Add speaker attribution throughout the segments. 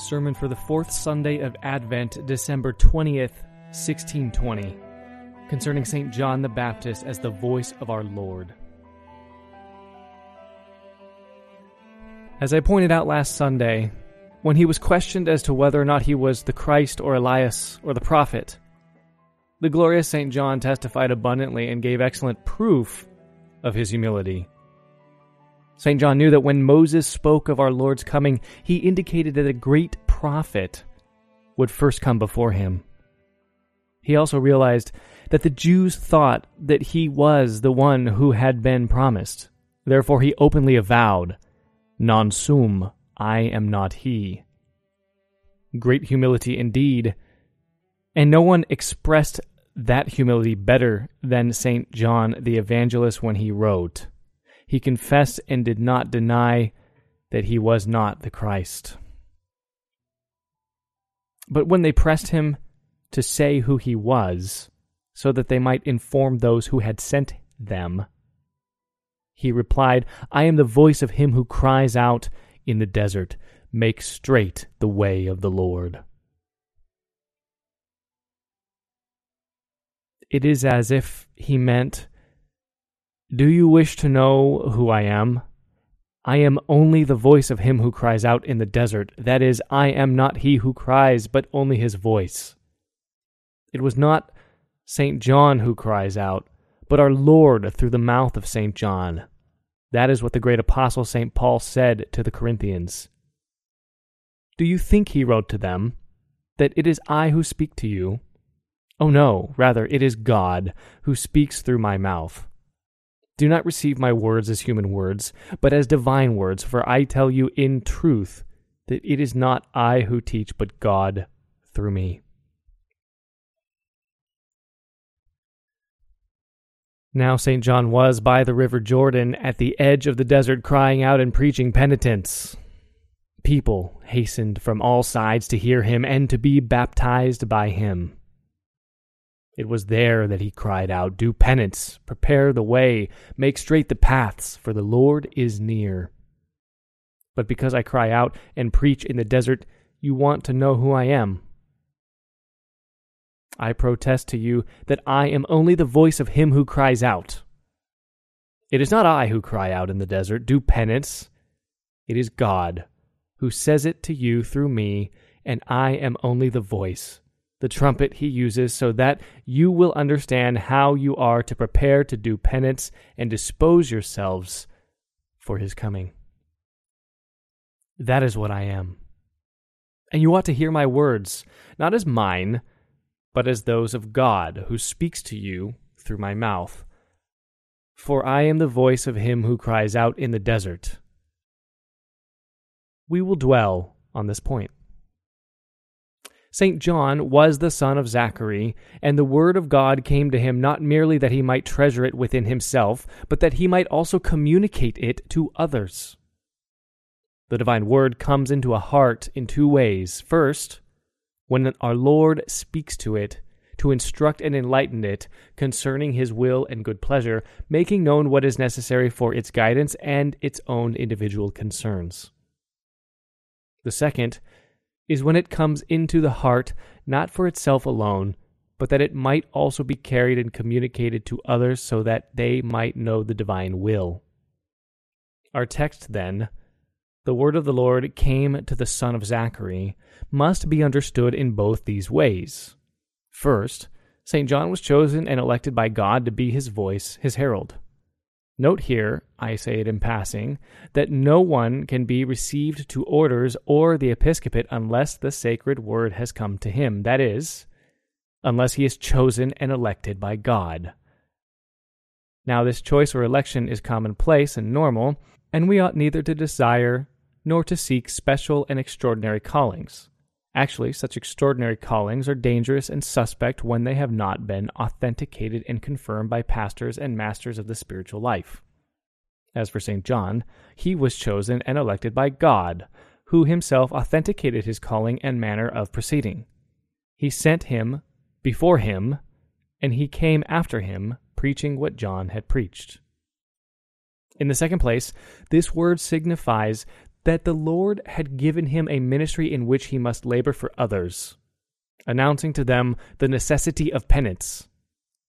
Speaker 1: Sermon for the fourth Sunday of Advent, December 20th, 1620, concerning St. John the Baptist as the voice of our Lord. As I pointed out last Sunday, when he was questioned as to whether or not he was the Christ or Elias or the prophet, the glorious St. John testified abundantly and gave excellent proof of his humility. St. John knew that when Moses spoke of our Lord's coming, he indicated that a great prophet would first come before him. He also realized that the Jews thought that he was the one who had been promised. Therefore, he openly avowed, Non sum, I am not he. Great humility indeed. And no one expressed that humility better than St. John the Evangelist when he wrote, he confessed and did not deny that he was not the Christ. But when they pressed him to say who he was, so that they might inform those who had sent them, he replied, I am the voice of him who cries out in the desert, Make straight the way of the Lord. It is as if he meant do you wish to know who I am? I am only the voice of him who cries out in the desert. That is, I am not he who cries, but only his voice. It was not St. John who cries out, but our Lord through the mouth of St. John. That is what the great apostle St. Paul said to the Corinthians. Do you think he wrote to them that it is I who speak to you? Oh no, rather, it is God who speaks through my mouth. Do not receive my words as human words, but as divine words, for I tell you in truth that it is not I who teach, but God through me. Now St. John was by the river Jordan at the edge of the desert, crying out and preaching penitence. People hastened from all sides to hear him and to be baptized by him. It was there that he cried out, Do penance, prepare the way, make straight the paths, for the Lord is near. But because I cry out and preach in the desert, you want to know who I am. I protest to you that I am only the voice of him who cries out. It is not I who cry out in the desert, Do penance. It is God who says it to you through me, and I am only the voice the trumpet he uses so that you will understand how you are to prepare to do penance and dispose yourselves for his coming. That is what I am. And you ought to hear my words, not as mine, but as those of God, who speaks to you through my mouth. For I am the voice of him who cries out in the desert. We will dwell on this point. St. John was the son of Zachary, and the word of God came to him not merely that he might treasure it within himself, but that he might also communicate it to others. The divine word comes into a heart in two ways. First, when our Lord speaks to it, to instruct and enlighten it concerning his will and good pleasure, making known what is necessary for its guidance and its own individual concerns. The second, is when it comes into the heart, not for itself alone, but that it might also be carried and communicated to others so that they might know the divine will. Our text, then, the word of the Lord came to the son of Zachary, must be understood in both these ways. First, St. John was chosen and elected by God to be his voice, his herald. Note here, I say it in passing, that no one can be received to orders or the episcopate unless the sacred word has come to him, that is, unless he is chosen and elected by God. Now, this choice or election is commonplace and normal, and we ought neither to desire nor to seek special and extraordinary callings. Actually, such extraordinary callings are dangerous and suspect when they have not been authenticated and confirmed by pastors and masters of the spiritual life. As for St. John, he was chosen and elected by God, who himself authenticated his calling and manner of proceeding. He sent him before him, and he came after him, preaching what John had preached. In the second place, this word signifies that the Lord had given him a ministry in which he must labor for others, announcing to them the necessity of penance.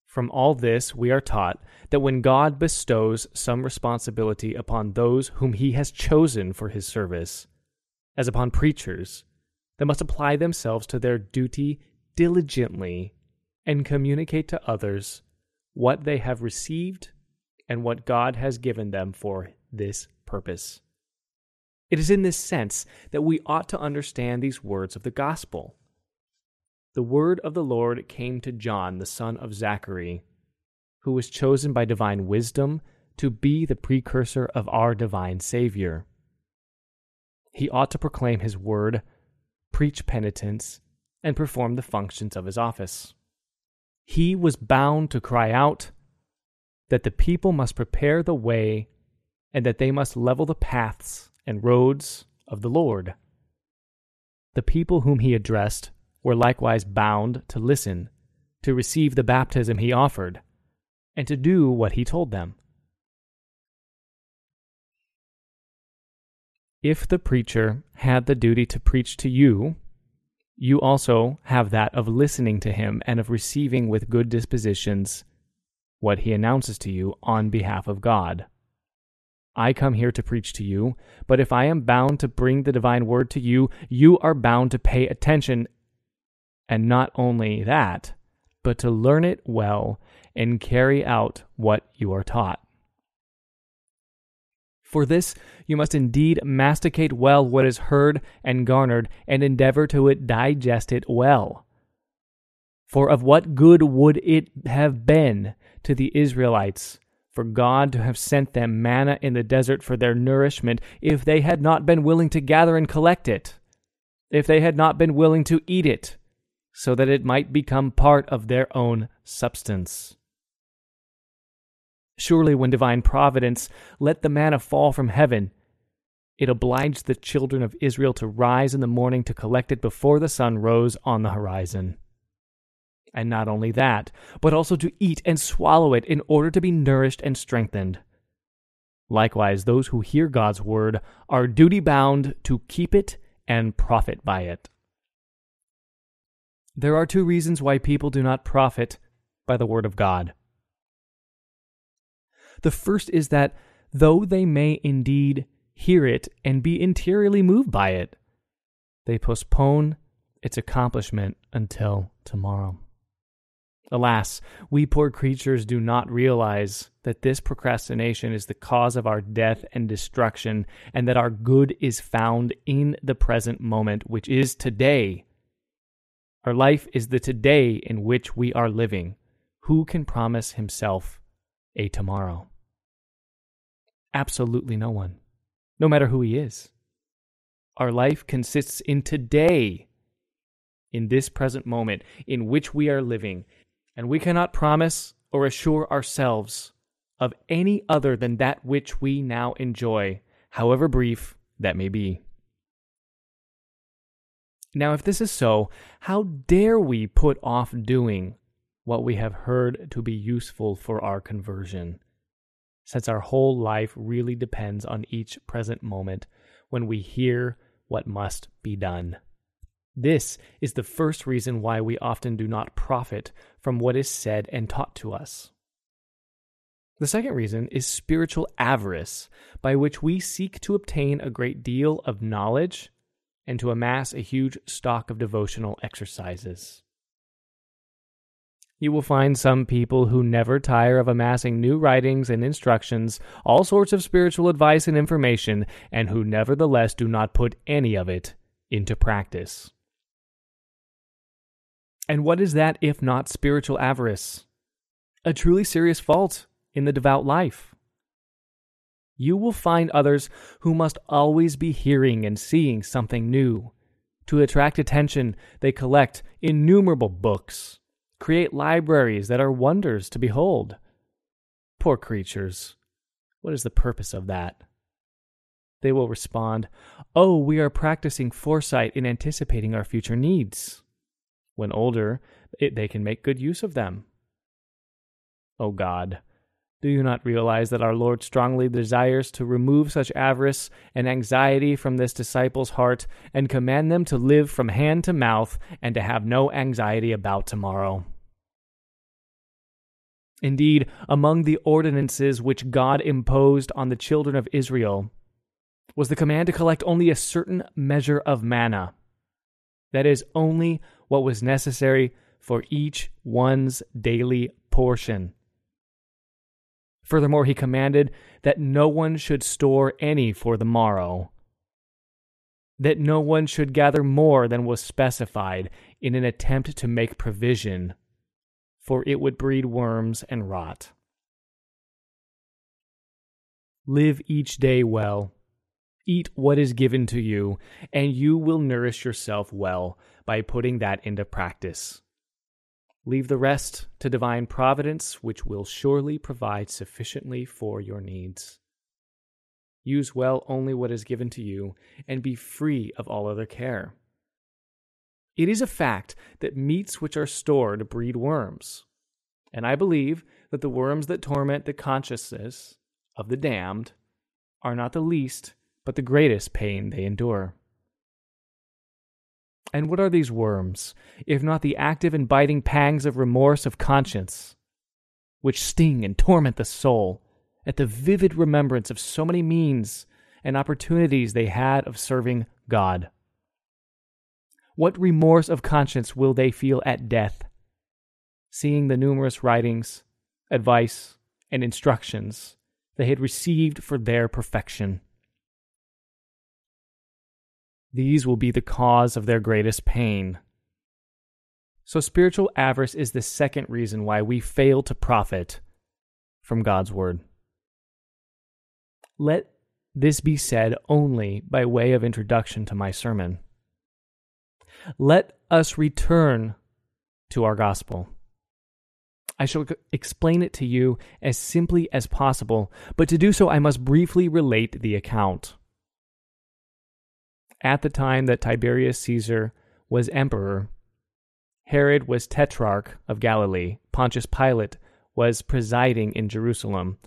Speaker 1: From all this, we are taught that when God bestows some responsibility upon those whom he has chosen for his service, as upon preachers, they must apply themselves to their duty diligently and communicate to others what they have received and what God has given them for this purpose. It is in this sense that we ought to understand these words of the gospel. The word of the Lord came to John, the son of Zachary, who was chosen by divine wisdom to be the precursor of our divine Savior. He ought to proclaim his word, preach penitence, and perform the functions of his office. He was bound to cry out that the people must prepare the way and that they must level the paths and roads of the Lord. The people whom he addressed were likewise bound to listen, to receive the baptism he offered, and to do what he told them. If the preacher had the duty to preach to you, you also have that of listening to him and of receiving with good dispositions what he announces to you on behalf of God. I come here to preach to you, but if I am bound to bring the divine word to you, you are bound to pay attention, and not only that, but to learn it well and carry out what you are taught. For this you must indeed masticate well what is heard and garnered, and endeavor to digest it well. For of what good would it have been to the Israelites for God to have sent them manna in the desert for their nourishment if they had not been willing to gather and collect it, if they had not been willing to eat it, so that it might become part of their own substance? Surely, when divine providence let the manna fall from heaven, it obliged the children of Israel to rise in the morning to collect it before the sun rose on the horizon. And not only that, but also to eat and swallow it in order to be nourished and strengthened. Likewise, those who hear God's word are duty bound to keep it and profit by it. There are two reasons why people do not profit by the word of God. The first is that though they may indeed hear it and be interiorly moved by it, they postpone its accomplishment until tomorrow. Alas, we poor creatures do not realize that this procrastination is the cause of our death and destruction, and that our good is found in the present moment, which is today. Our life is the today in which we are living. Who can promise himself a tomorrow? Absolutely no one, no matter who he is. Our life consists in today, in this present moment in which we are living, and we cannot promise or assure ourselves of any other than that which we now enjoy, however brief that may be. Now, if this is so, how dare we put off doing what we have heard to be useful for our conversion? since our whole life really depends on each present moment when we hear what must be done. This is the first reason why we often do not profit from what is said and taught to us. The second reason is spiritual avarice, by which we seek to obtain a great deal of knowledge and to amass a huge stock of devotional exercises. You will find some people who never tire of amassing new writings and instructions, all sorts of spiritual advice and information, and who nevertheless do not put any of it into practice. And what is that if not spiritual avarice? A truly serious fault in the devout life. You will find others who must always be hearing and seeing something new. To attract attention, they collect innumerable books create libraries that are wonders to behold. Poor creatures, what is the purpose of that? They will respond, Oh, we are practicing foresight in anticipating our future needs. When older, it, they can make good use of them. Oh God, Do you not realize that our Lord strongly desires to remove such avarice and anxiety from this disciple's heart and command them to live from hand to mouth and to have no anxiety about tomorrow? Indeed, among the ordinances which God imposed on the children of Israel was the command to collect only a certain measure of manna. That is, only what was necessary for each one's daily portion. Furthermore, he commanded that no one should store any for the morrow, that no one should gather more than was specified in an attempt to make provision, for it would breed worms and rot. Live each day well. Eat what is given to you, and you will nourish yourself well by putting that into practice. Leave the rest to divine providence, which will surely provide sufficiently for your needs. Use well only what is given to you, and be free of all other care. It is a fact that meats which are stored breed worms, and I believe that the worms that torment the consciousness of the damned are not the least, but the greatest pain they endure. And what are these worms, if not the active and biting pangs of remorse of conscience, which sting and torment the soul at the vivid remembrance of so many means and opportunities they had of serving God? What remorse of conscience will they feel at death, seeing the numerous writings, advice, and instructions they had received for their perfection? These will be the cause of their greatest pain. So, spiritual avarice is the second reason why we fail to profit from God's Word. Let this be said only by way of introduction to my sermon. Let us return to our gospel. I shall explain it to you as simply as possible, but to do so, I must briefly relate the account at the time that Tiberius Caesar was emperor, Herod was tetrarch of Galilee, Pontius Pilate was presiding in Jerusalem,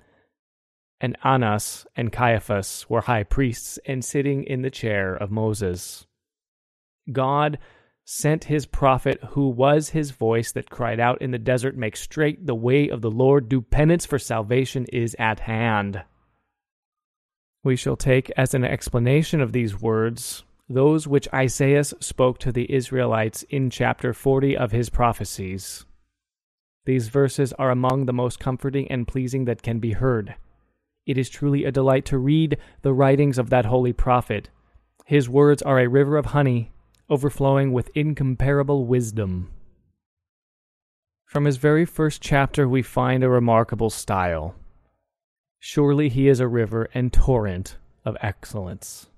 Speaker 1: and Annas and Caiaphas were high priests and sitting in the chair of Moses. God sent his prophet, who was his voice that cried out in the desert, Make straight the way of the Lord, do penance, for salvation is at hand we shall take as an explanation of these words those which Isaiah spoke to the Israelites in chapter 40 of his prophecies. These verses are among the most comforting and pleasing that can be heard. It is truly a delight to read the writings of that holy prophet. His words are a river of honey, overflowing with incomparable wisdom. From his very first chapter, we find a remarkable style. Surely he is a river and torrent of excellence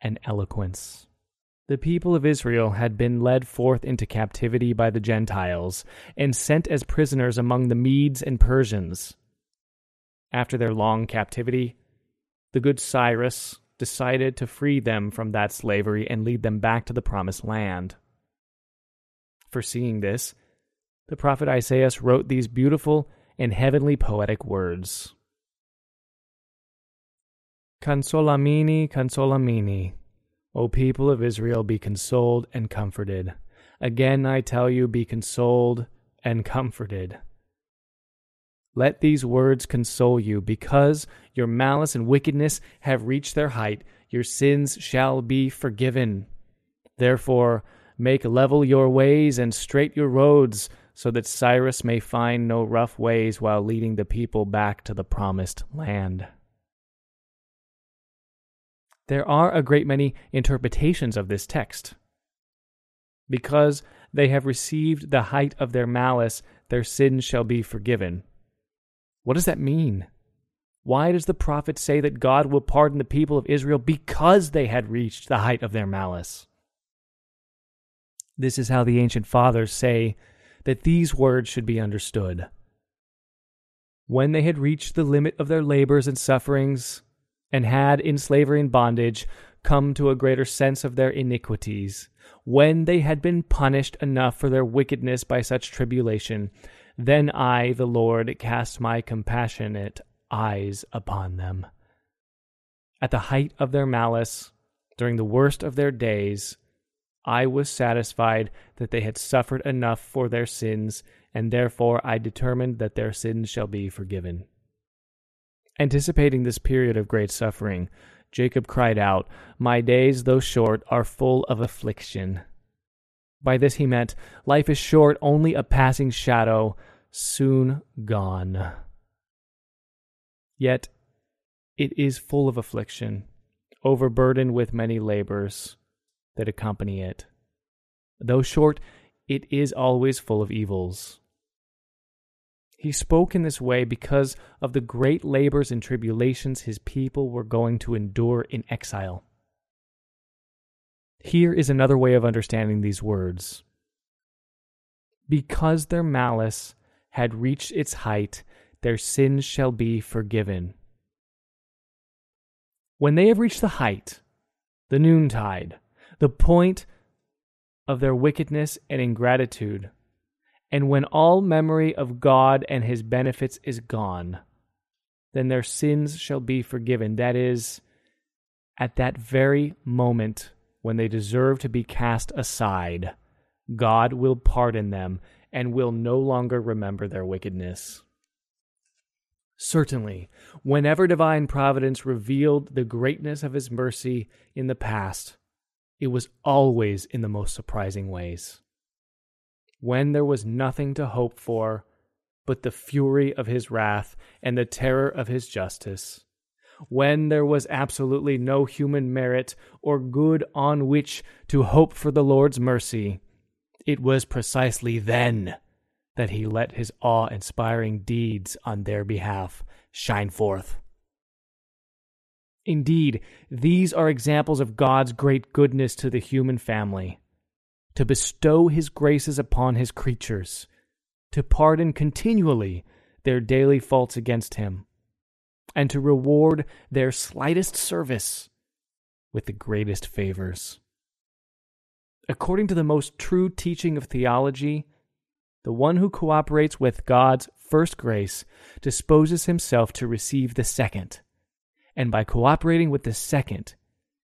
Speaker 1: and eloquence. The people of Israel had been led forth into captivity by the Gentiles and sent as prisoners among the Medes and Persians. After their long captivity, the good Cyrus decided to free them from that slavery and lead them back to the promised land. Foreseeing this, the prophet Isaiah wrote these beautiful and heavenly poetic words. Consolamini, consolamini. O people of Israel, be consoled and comforted. Again I tell you, be consoled and comforted. Let these words console you, because your malice and wickedness have reached their height. Your sins shall be forgiven. Therefore, make level your ways and straight your roads, so that Cyrus may find no rough ways while leading the people back to the promised land. There are a great many interpretations of this text. Because they have received the height of their malice, their sins shall be forgiven. What does that mean? Why does the prophet say that God will pardon the people of Israel because they had reached the height of their malice? This is how the ancient fathers say that these words should be understood. When they had reached the limit of their labors and sufferings, and had in slavery and bondage come to a greater sense of their iniquities, when they had been punished enough for their wickedness by such tribulation, Then I, the Lord, cast my compassionate eyes upon them. At the height of their malice, during the worst of their days, I was satisfied that they had suffered enough for their sins, and therefore I determined that their sins shall be forgiven. Anticipating this period of great suffering, Jacob cried out, My days, though short, are full of affliction. By this he meant, Life is short, only a passing shadow, soon gone. Yet it is full of affliction, overburdened with many labors that accompany it. Though short, it is always full of evils. He spoke in this way because of the great labors and tribulations his people were going to endure in exile. Here is another way of understanding these words. Because their malice had reached its height, their sins shall be forgiven. When they have reached the height, the noontide, the point of their wickedness and ingratitude, and when all memory of God and his benefits is gone, then their sins shall be forgiven. That is, at that very moment when they deserve to be cast aside, God will pardon them and will no longer remember their wickedness. Certainly, whenever divine providence revealed the greatness of his mercy in the past, it was always in the most surprising ways when there was nothing to hope for but the fury of his wrath and the terror of his justice, when there was absolutely no human merit or good on which to hope for the Lord's mercy, it was precisely then that he let his awe inspiring deeds on their behalf shine forth. Indeed, these are examples of God's great goodness to the human family to bestow his graces upon his creatures, to pardon continually their daily faults against him, and to reward their slightest service with the greatest favors. According to the most true teaching of theology, the one who cooperates with God's first grace disposes himself to receive the second, and by cooperating with the second,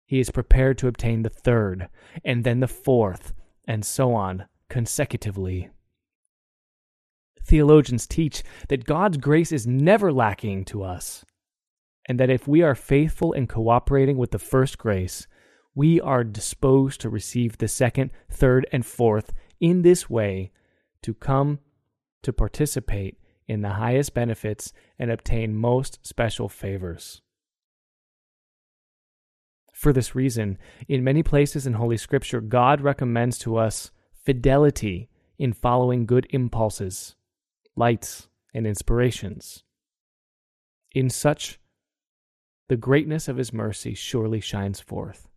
Speaker 1: he is prepared to obtain the third, and then the fourth, and so on consecutively. Theologians teach that God's grace is never lacking to us, and that if we are faithful in cooperating with the first grace, we are disposed to receive the second, third, and fourth in this way to come to participate in the highest benefits and obtain most special favors. For this reason, in many places in Holy Scripture, God recommends to us fidelity in following good impulses, lights, and inspirations. In such, the greatness of His mercy surely shines forth.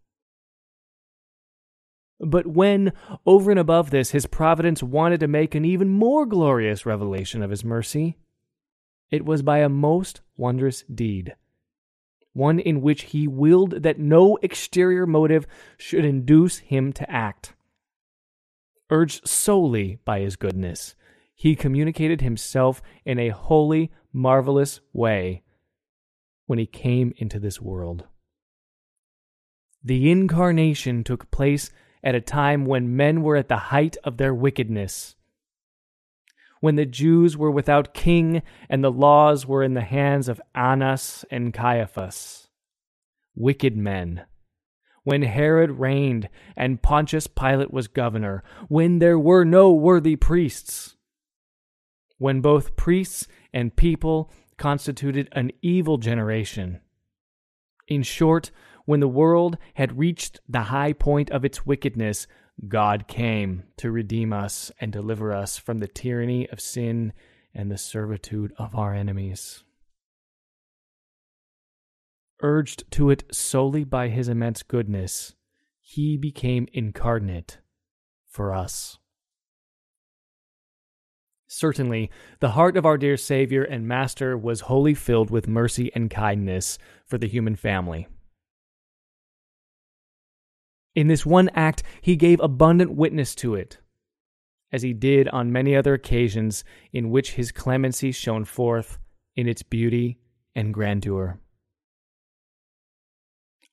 Speaker 1: But when, over and above this, His providence wanted to make an even more glorious revelation of His mercy, it was by a most wondrous deed one in which he willed that no exterior motive should induce him to act. Urged solely by his goodness, he communicated himself in a holy, marvelous way when he came into this world. The incarnation took place at a time when men were at the height of their wickedness when the Jews were without king and the laws were in the hands of Annas and Caiaphas. Wicked men. When Herod reigned and Pontius Pilate was governor, when there were no worthy priests. When both priests and people constituted an evil generation. In short, when the world had reached the high point of its wickedness, God came to redeem us and deliver us from the tyranny of sin and the servitude of our enemies. Urged to it solely by his immense goodness, he became incarnate for us. Certainly, the heart of our dear Savior and Master was wholly filled with mercy and kindness for the human family. In this one act, he gave abundant witness to it. as he did on many other occasions in which his clemency shone forth in its beauty and grandeur.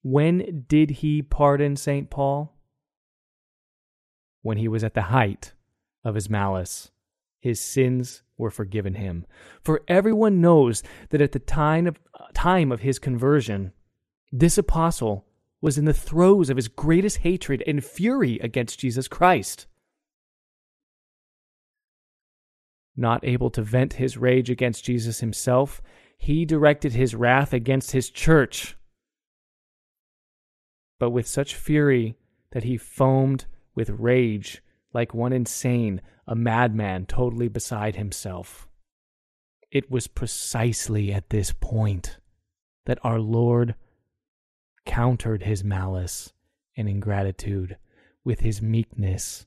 Speaker 1: When did he pardon St. Paul? When he was at the height of his malice. His sins were forgiven him. For everyone knows that at the time of, time of his conversion, this apostle was in the throes of his greatest hatred and fury against Jesus Christ. Not able to vent his rage against Jesus himself, he directed his wrath against his church. But with such fury that he foamed with rage like one insane, a madman totally beside himself. It was precisely at this point that our Lord countered his malice and ingratitude with his meekness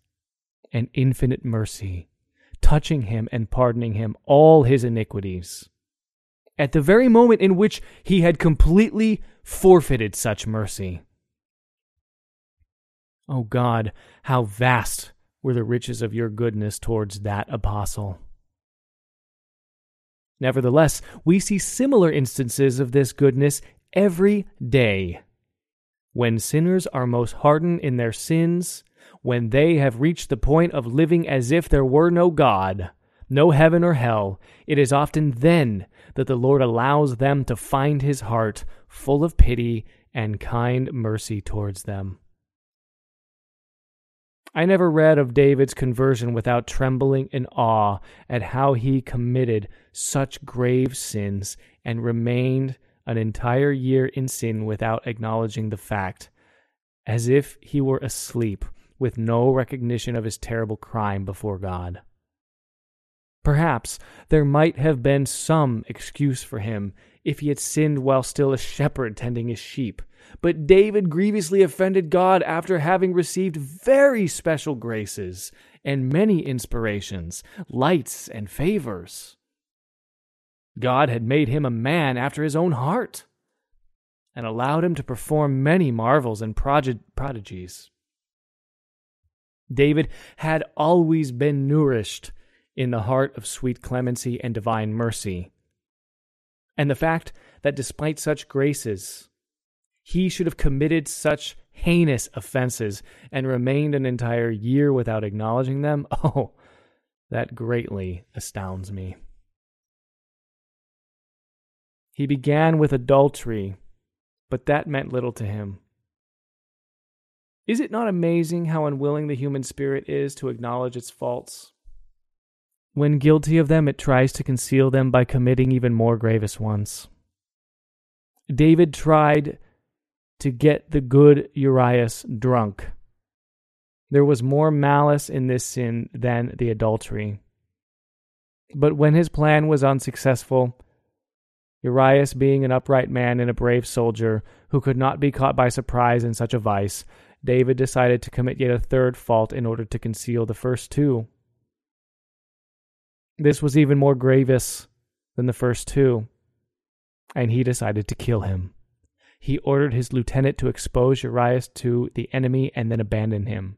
Speaker 1: and infinite mercy, touching him and pardoning him all his iniquities. At the very moment in which he had completely forfeited such mercy. O oh God, how vast were the riches of your goodness towards that apostle. Nevertheless, we see similar instances of this goodness every day. When sinners are most hardened in their sins, when they have reached the point of living as if there were no God, no heaven or hell, it is often then that the Lord allows them to find his heart full of pity and kind mercy towards them. I never read of David's conversion without trembling in awe at how he committed such grave sins and remained an entire year in sin without acknowledging the fact, as if he were asleep with no recognition of his terrible crime before God. Perhaps there might have been some excuse for him if he had sinned while still a shepherd tending his sheep but David grievously offended God after having received very special graces and many inspirations, lights, and favors. God had made him a man after his own heart and allowed him to perform many marvels and prodigies. David had always been nourished in the heart of sweet clemency and divine mercy. And the fact that despite such graces, he should have committed such heinous offenses and remained an entire year without acknowledging them? Oh, that greatly astounds me. He began with adultery, but that meant little to him. Is it not amazing how unwilling the human spirit is to acknowledge its faults? When guilty of them, it tries to conceal them by committing even more grievous ones. David tried to get the good Urias drunk. There was more malice in this sin than the adultery. But when his plan was unsuccessful, Urias, being an upright man and a brave soldier who could not be caught by surprise in such a vice, David decided to commit yet a third fault in order to conceal the first two. This was even more grievous than the first two, and he decided to kill him he ordered his lieutenant to expose Urias to the enemy and then abandon him.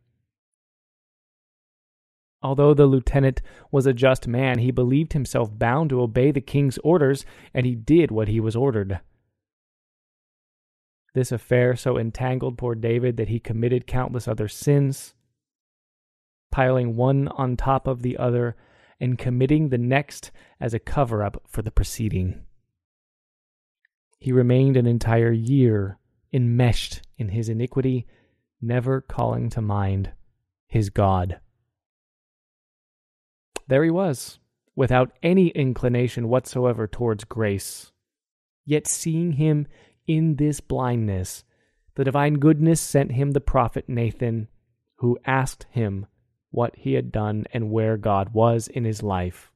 Speaker 1: Although the lieutenant was a just man, he believed himself bound to obey the king's orders, and he did what he was ordered. This affair so entangled poor David that he committed countless other sins, piling one on top of the other and committing the next as a cover up for the preceding. He remained an entire year enmeshed in his iniquity, never calling to mind his God. There he was, without any inclination whatsoever towards grace. Yet seeing him in this blindness, the divine goodness sent him the prophet Nathan, who asked him what he had done and where God was in his life.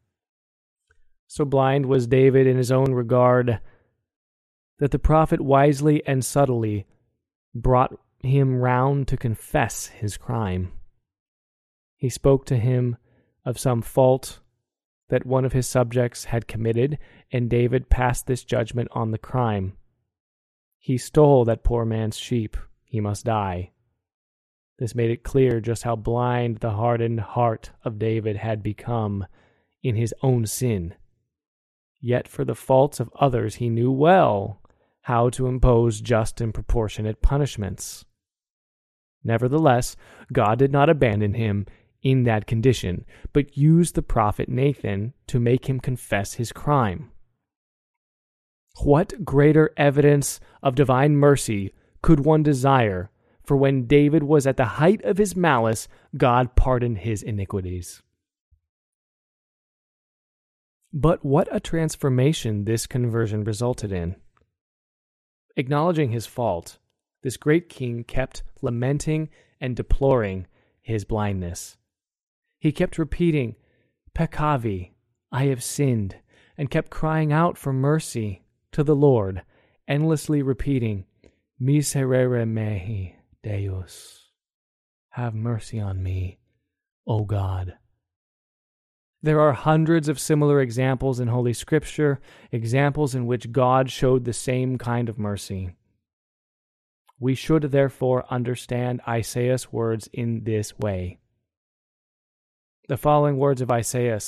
Speaker 1: So blind was David in his own regard that the prophet wisely and subtly brought him round to confess his crime. He spoke to him of some fault that one of his subjects had committed, and David passed this judgment on the crime. He stole that poor man's sheep. He must die. This made it clear just how blind the hardened heart of David had become in his own sin. Yet for the faults of others he knew well how to impose just and proportionate punishments. Nevertheless, God did not abandon him in that condition, but used the prophet Nathan to make him confess his crime. What greater evidence of divine mercy could one desire for when David was at the height of his malice, God pardoned his iniquities. But what a transformation this conversion resulted in. Acknowledging his fault, this great king kept lamenting and deploring his blindness. He kept repeating, Peccavi, I have sinned, and kept crying out for mercy to the Lord, endlessly repeating, Miserere mei, Deus. Have mercy on me, O God. There are hundreds of similar examples in Holy Scripture, examples in which God showed the same kind of mercy. We should therefore understand Isaiah's words in this way. The following words of Isaiah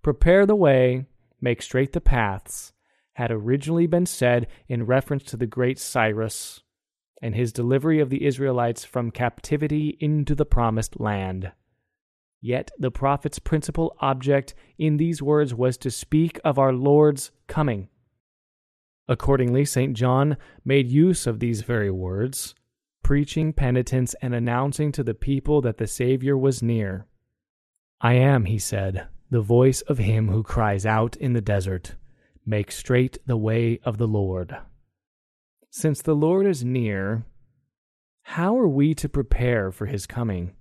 Speaker 1: Prepare the way, make straight the paths, had originally been said in reference to the great Cyrus and his delivery of the Israelites from captivity into the promised land. Yet the prophet's principal object in these words was to speak of our Lord's coming. Accordingly, St. John made use of these very words, preaching penitence and announcing to the people that the Savior was near. I am, he said, the voice of him who cries out in the desert, Make straight the way of the Lord. Since the Lord is near, how are we to prepare for his coming?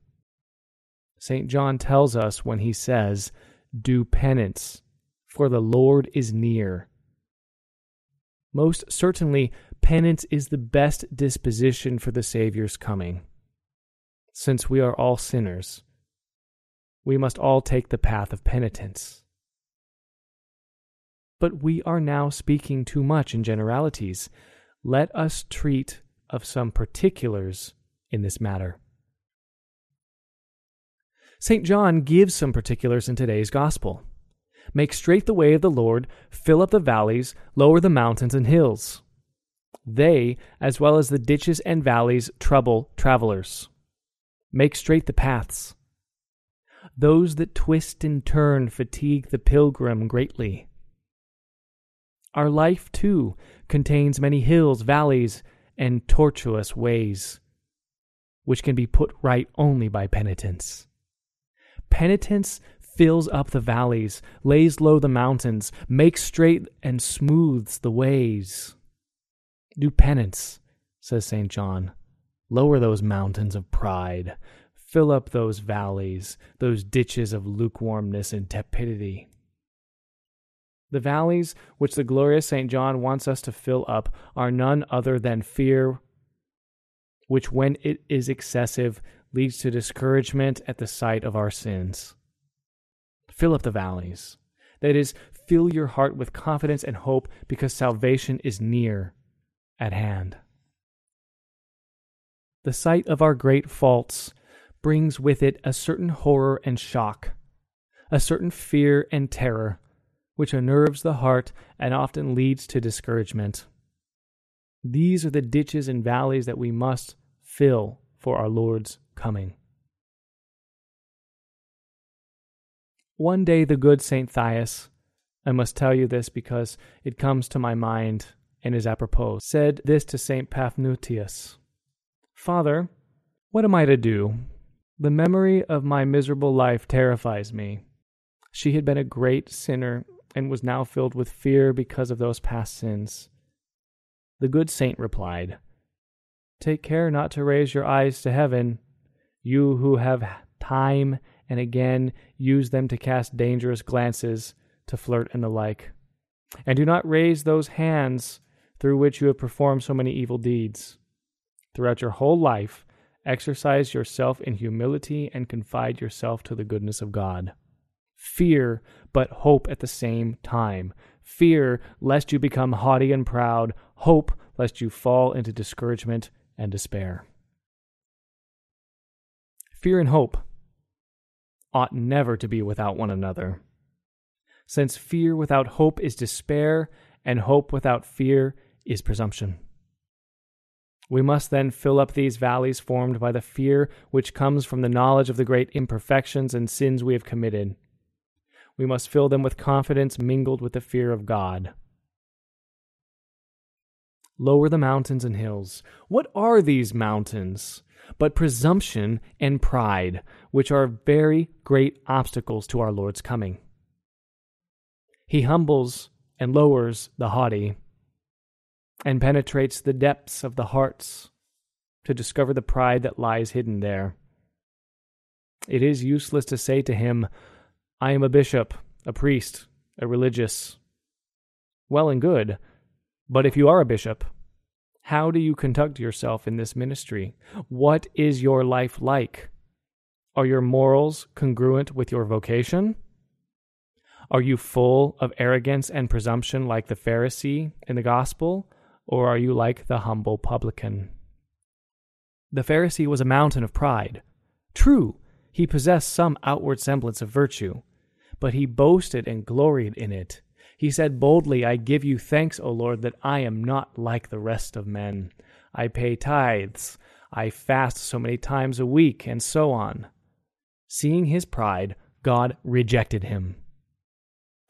Speaker 1: St. John tells us when he says, Do penance, for the Lord is near. Most certainly, penance is the best disposition for the Saviour's coming. Since we are all sinners, we must all take the path of penitence. But we are now speaking too much in generalities let us treat of some particulars in this matter. St. John gives some particulars in today's Gospel. Make straight the way of the Lord, fill up the valleys, lower the mountains and hills. They, as well as the ditches and valleys, trouble travelers. Make straight the paths. Those that twist and turn fatigue the pilgrim greatly. Our life, too, contains many hills, valleys, and tortuous ways, which can be put right only by penitence. Penitence fills up the valleys, lays low the mountains, makes straight and smooths the ways. Do penance, says St. John. Lower those mountains of pride. Fill up those valleys, those ditches of lukewarmness and tepidity. The valleys which the glorious St. John wants us to fill up are none other than fear, which, when it is excessive, leads to discouragement at the sight of our sins. Fill up the valleys. That is, fill your heart with confidence and hope because salvation is near at hand. The sight of our great faults brings with it a certain horror and shock, a certain fear and terror which unnerves the heart and often leads to discouragement. These are the ditches and valleys that we must fill for our Lord's coming. One day, the good St. Thais, I must tell you this because it comes to my mind and is apropos, said this to St. Paphnutius Father, what am I to do? The memory of my miserable life terrifies me. She had been a great sinner and was now filled with fear because of those past sins. The good saint replied, Take care not to raise your eyes to heaven, you who have time and again use them to cast dangerous glances, to flirt and the like. And do not raise those hands through which you have performed so many evil deeds. Throughout your whole life, exercise yourself in humility and confide yourself to the goodness of God fear, but hope at the same time. Fear lest you become haughty and proud, hope lest you fall into discouragement and despair. Fear and hope ought never to be without one another. Since fear without hope is despair, and hope without fear is presumption. We must then fill up these valleys formed by the fear which comes from the knowledge of the great imperfections and sins we have committed. We must fill them with confidence mingled with the fear of God. Lower the mountains and hills. What are these mountains? But presumption and pride, which are very great obstacles to our Lord's coming. He humbles and lowers the haughty and penetrates the depths of the hearts to discover the pride that lies hidden there. It is useless to say to him, I am a bishop, a priest, a religious. Well and good, but if you are a bishop, how do you conduct yourself in this ministry? What is your life like? Are your morals congruent with your vocation? Are you full of arrogance and presumption like the Pharisee in the gospel? Or are you like the humble publican? The Pharisee was a mountain of pride. True, he possessed some outward semblance of virtue, but he boasted and gloried in it. He said boldly, I give you thanks, O Lord, that I am not like the rest of men. I pay tithes, I fast so many times a week, and so on. Seeing his pride, God rejected him.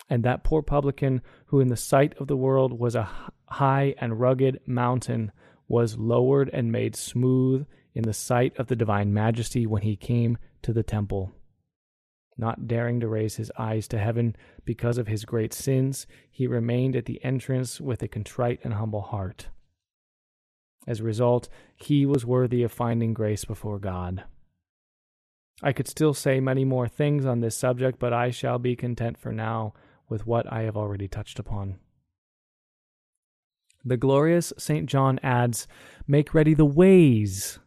Speaker 1: And that poor publican, who in the sight of the world was a high and rugged mountain was lowered and made smooth in the sight of the divine majesty when he came to the temple. Not daring to raise his eyes to heaven because of his great sins, he remained at the entrance with a contrite and humble heart. As a result, he was worthy of finding grace before God. I could still say many more things on this subject, but I shall be content for now with what I have already touched upon. The glorious St. John adds, Make ready the ways,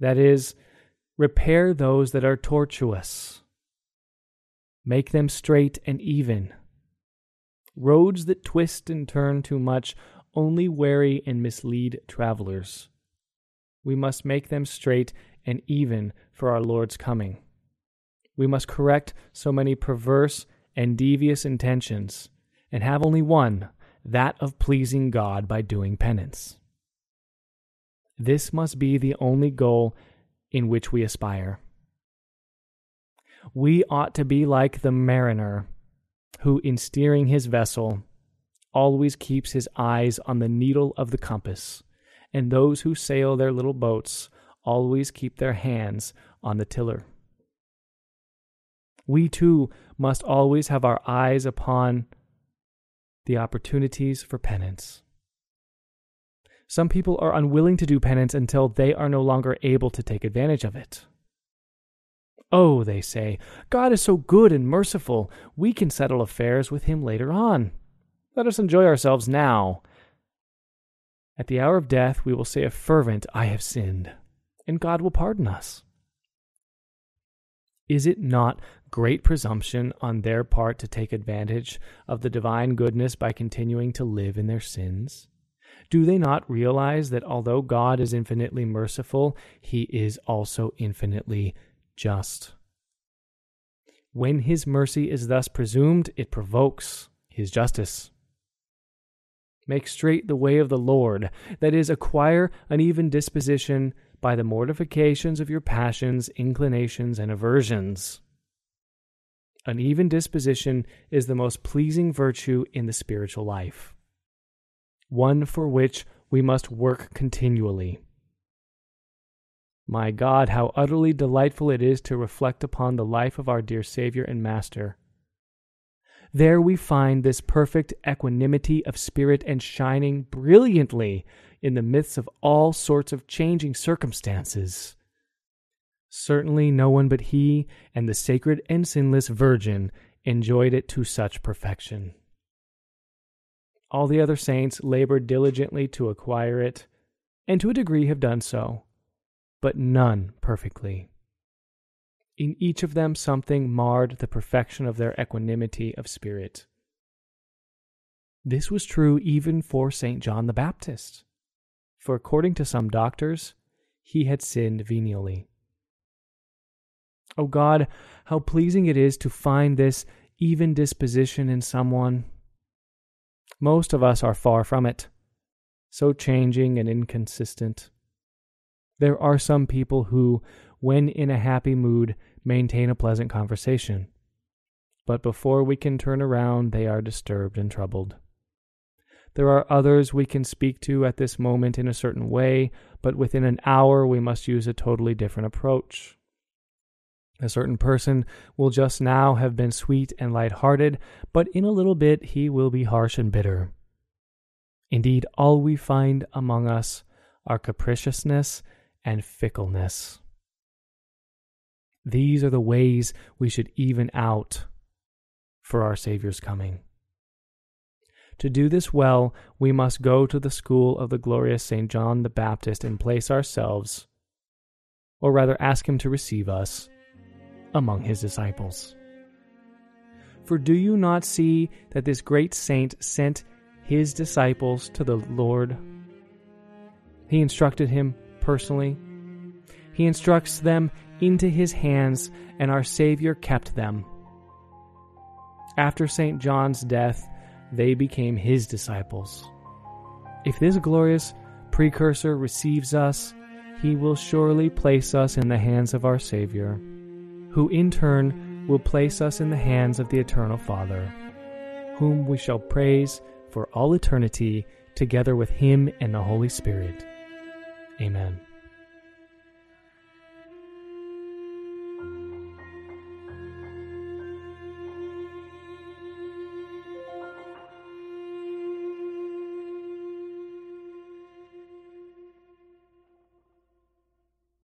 Speaker 1: that is, repair those that are tortuous, make them straight and even. Roads that twist and turn too much only weary and mislead travelers. We must make them straight and even for our Lord's coming. We must correct so many perverse and devious intentions, and have only one that of pleasing God by doing penance. This must be the only goal in which we aspire. We ought to be like the mariner who, in steering his vessel, always keeps his eyes on the needle of the compass, and those who sail their little boats always keep their hands on the tiller. We too must always have our eyes upon the opportunities for penance. Some people are unwilling to do penance until they are no longer able to take advantage of it. Oh, they say, God is so good and merciful, we can settle affairs with Him later on. Let us enjoy ourselves now. At the hour of death, we will say a fervent, I have sinned, and God will pardon us. Is it not great presumption on their part to take advantage of the divine goodness by continuing to live in their sins? Do they not realize that although God is infinitely merciful, he is also infinitely just? When his mercy is thus presumed, it provokes his justice. Make straight the way of the Lord, that is, acquire an even disposition by the mortifications of your passions, inclinations, and aversions. An even disposition is the most pleasing virtue in the spiritual life, one for which we must work continually. My God, how utterly delightful it is to reflect upon the life of our dear Savior and Master. There we find this perfect equanimity of spirit and shining brilliantly in the midst of all sorts of changing circumstances. Certainly no one but he and the sacred and sinless Virgin enjoyed it to such perfection. All the other saints labored diligently to acquire it, and to a degree have done so, but none perfectly. In each of them, something marred the perfection of their equanimity of spirit. This was true even for St. John the Baptist, for according to some doctors, he had sinned venially. O God, how pleasing it is to find this even disposition in someone. Most of us are far from it, so changing and inconsistent. There are some people who, when in a happy mood, maintain a pleasant conversation. But before we can turn around, they are disturbed and troubled. There are others we can speak to at this moment in a certain way, but within an hour we must use a totally different approach. A certain person will just now have been sweet and light-hearted, but in a little bit he will be harsh and bitter. Indeed, all we find among us are capriciousness and fickleness. These are the ways we should even out for our Savior's coming. To do this well, we must go to the school of the glorious St. John the Baptist and place ourselves, or rather ask him to receive us, among his disciples. For do you not see that this great saint sent his disciples to the Lord? He instructed him personally. He instructs them into his hands, and our Savior kept them. After St. John's death, they became his disciples. If this glorious precursor receives us, he will surely place us in the hands of our Savior, who in turn will place us in the hands of the Eternal Father, whom we shall praise for all eternity together with him and the Holy Spirit. Amen.